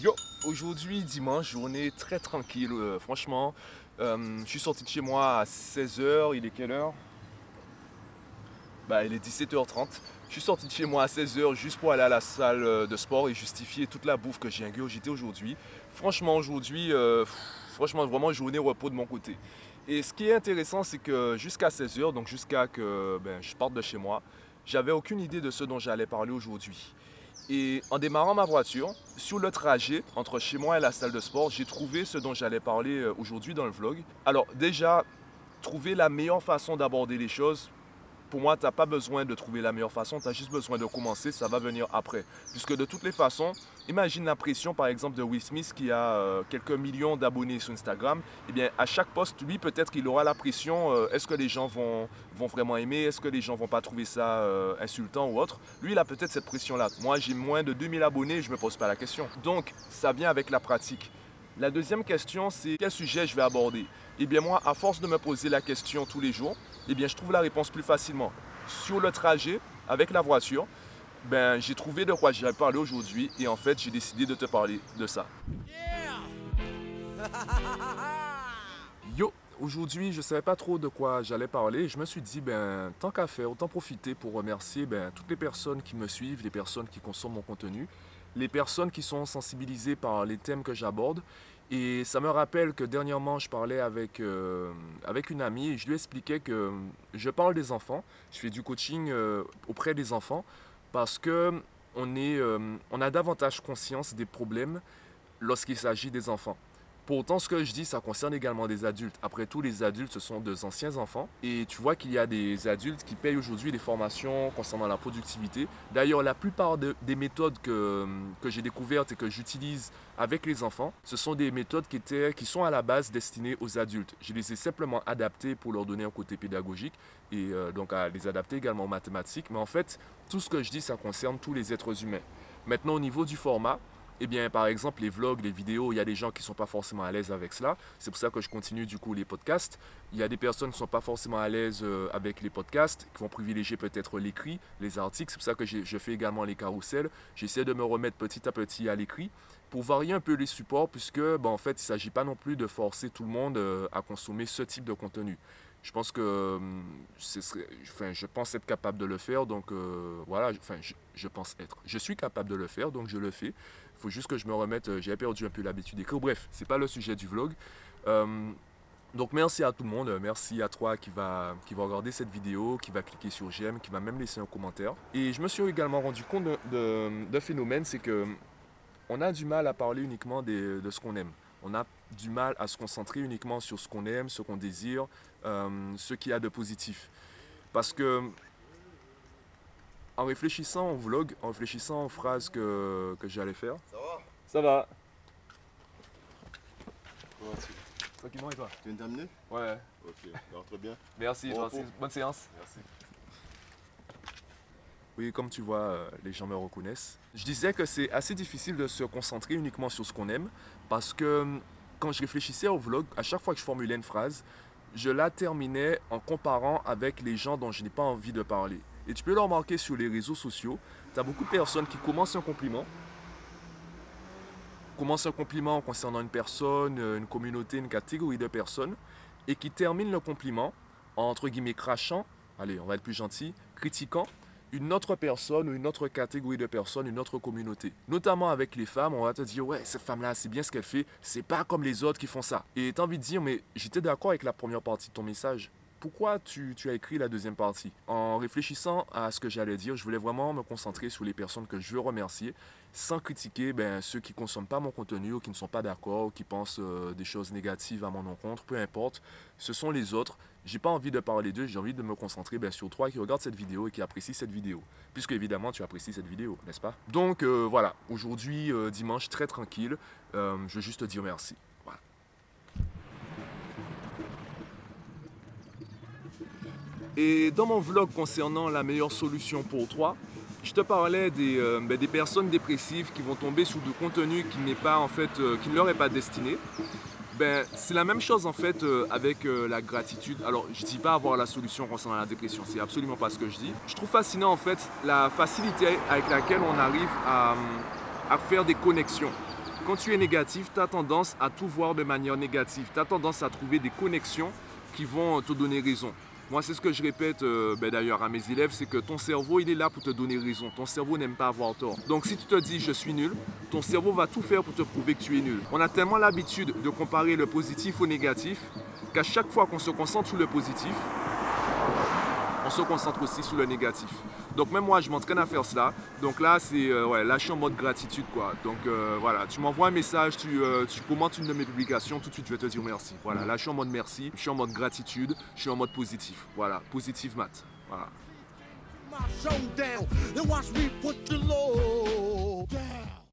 Yo, aujourd'hui dimanche, journée très tranquille, euh, franchement. Euh, je suis sorti de chez moi à 16h, il est quelle heure? Bah il est 17h30. Je suis sorti de chez moi à 16h juste pour aller à la salle euh, de sport et justifier toute la bouffe que j'ai ingurgitée aujourd'hui. Franchement aujourd'hui, franchement vraiment journée repos de mon côté. Et ce qui est intéressant, c'est que jusqu'à 16h, donc jusqu'à que ben, je parte de chez moi, j'avais aucune idée de ce dont j'allais parler aujourd'hui. Et en démarrant ma voiture, sur le trajet entre chez moi et la salle de sport, j'ai trouvé ce dont j'allais parler euh, aujourd'hui dans le vlog. Alors déjà, trouver la meilleure façon d'aborder les choses, pour moi, tu n'as pas besoin de trouver la meilleure façon, tu as juste besoin de commencer, ça va venir après. Puisque de toutes les façons, imagine la pression par exemple de Will Smith qui a euh, quelques millions d'abonnés sur Instagram. Eh bien, à chaque poste, lui, peut-être qu'il aura la pression, euh, est-ce que les gens vont, vraiment aimer, est-ce que les gens vont pas trouver ça euh, insultant ou autre. Lui, il a peut-être cette pression-là. Moi, j'ai moins de 2000 abonnés, je ne me pose pas la question. Donc, ça vient avec la pratique. La deuxième question, c'est quel sujet je vais aborder? Eh bien moi, à force de me poser la question tous les jours, eh bien je trouve la réponse plus facilement. Sur le trajet, avec la voiture, ben, j'ai trouvé de quoi j'irais parler aujourd'hui et en fait, j'ai décidé de te parler de ça. Yo, aujourd'hui, je ne savais pas trop de quoi j'allais parler. Je me suis dit, ben, tant qu'à faire, autant profiter pour remercier ben, toutes les personnes qui me suivent, les personnes qui consomment mon contenu les personnes qui sont sensibilisées par les thèmes que j'aborde. Et ça me rappelle que dernièrement, je parlais avec, euh, une amie et je lui expliquais que je parle des enfants. Je fais du coaching euh, auprès des enfants parce que euh, on a davantage conscience des problèmes lorsqu'il s'agit des enfants. Pourtant, ce que je dis, ça concerne également des adultes. Après tout, les adultes, ce sont des anciens enfants. Et tu vois qu'il y a des adultes qui payent aujourd'hui des formations concernant la productivité. D'ailleurs, la plupart des méthodes que, que j'ai découvertes et que j'utilise avec les enfants, ce sont des méthodes qui, étaient, qui sont à la base destinées aux adultes. Je les ai simplement adaptées pour leur donner un côté pédagogique et euh, donc à les adapter également aux mathématiques. Mais en fait, tout ce que je dis, ça concerne tous les êtres humains. Maintenant, au niveau du format, eh bien, par exemple, les vlogs, les vidéos, il y a des gens qui ne sont pas forcément à l'aise avec cela. C'est pour ça que je continue du coup les podcasts. Il y a des personnes qui ne sont pas forcément à l'aise euh, avec les podcasts, qui vont privilégier peut-être l'écrit, les articles. C'est pour ça que je fais également les carousels. J'essaie de me remettre petit à petit à l'écrit pour varier un peu les supports, puisque, ben, en fait, il ne s'agit pas non plus de forcer tout le monde euh, à consommer ce type de contenu je pense que hum, enfin, je pense être capable de le faire, donc euh, voilà, enfin, je, pense être. Je suis capable de le faire, donc je le fais. Il faut juste que je me remette, euh, j'ai perdu un peu l'habitude d'écrire. Bref, c'est pas le sujet du vlog. Donc merci à tout le monde, merci à toi qui va, qui va regarder cette vidéo, qui va cliquer sur j'aime, qui va même laisser un commentaire. Et je me suis également rendu compte d'un phénomène, c'est que on a du mal à parler uniquement de ce qu'on aime. On a du mal à se concentrer uniquement sur ce qu'on aime, ce qu'on désire, euh, ce qu'il y a de positif. Parce que en réfléchissant au vlog, en réfléchissant aux phrases que, que j'allais faire. Ça va? Ça va. Comment vas-tu? Tranquillement et toi? Tu viens de terminer Ouais. Ok, alors très bien. Merci, Bon merci. bonne séance. Merci. Oui, comme tu vois, euh, les gens me reconnaissent. Je disais que c'est assez difficile de se concentrer uniquement sur ce qu'on aime parce que hum, quand je réfléchissais au vlog, à chaque fois que je formulais une phrase, je la terminais en comparant avec les gens dont je n'ai pas envie de parler. Et tu peux le remarquer sur les réseaux sociaux, tu as beaucoup de personnes qui commencent un compliment, commencent un compliment concernant une personne, une communauté, une catégorie de personnes, et qui terminent le compliment en, entre guillemets, crachant, allez, on va être plus gentil, critiquant une autre personne ou une autre catégorie de personnes, une autre communauté. Notamment avec les femmes, on va te dire, ouais, cette femme-là, c'est bien ce qu'elle fait, c'est pas comme les autres qui font ça. Et tu as envie de dire, mais j'étais d'accord avec la première partie de ton message. Pourquoi tu, as écrit la deuxième partie? En réfléchissant à ce que j'allais dire, je voulais vraiment me concentrer sur les personnes que je veux remercier, sans critiquer ben, ceux qui ne consomment pas mon contenu ou qui ne sont pas d'accord ou qui pensent euh, des choses négatives à mon encontre, peu importe. Ce sont les autres j'ai pas envie de parler d'eux, j'ai envie de me concentrer bien, sur toi qui regarde cette vidéo et qui apprécie cette vidéo. Puisque évidemment tu apprécies cette vidéo, n'est-ce pas? Donc euh, voilà, aujourd'hui euh, dimanche très tranquille, je veux juste te dire merci. Et dans mon vlog concernant la meilleure solution pour toi, je te parlais des, ben, des personnes dépressives qui vont tomber sous du contenu qui n'est pas en fait, qui ne leur est pas destiné Ben, c'est la même chose en fait euh, avec euh, la gratitude. Alors, je dis pas avoir la solution concernant la dépression, c'est absolument pas ce que je dis. Je trouve fascinant en fait la facilité avec laquelle on arrive à, à faire des connexions. Quand tu es négatif, tu as tendance à tout voir de manière négative. Tu as tendance à trouver des connexions qui vont te donner raison. Moi, c'est ce que je répète euh, ben, d'ailleurs à mes élèves, c'est que ton cerveau, il est là pour te donner raison. Ton cerveau n'aime pas avoir tort. Donc si tu te dis je suis nul, ton cerveau va tout faire pour te prouver que tu es nul. On a tellement l'habitude de comparer le positif au négatif qu'à chaque fois qu'on se concentre sur le positif, on se concentre aussi sur le négatif. Donc même moi, je m'entraîne à faire cela. Donc là, c'est euh, ouais, là, je suis en mode gratitude, quoi. Donc euh, voilà, tu m'envoies un message, tu, euh, tu commentes une de mes publications, tout de suite, je vais te dire merci. Voilà, là, je suis en mode merci, je suis en mode gratitude, je suis en mode positif. Voilà, positive math. Voilà.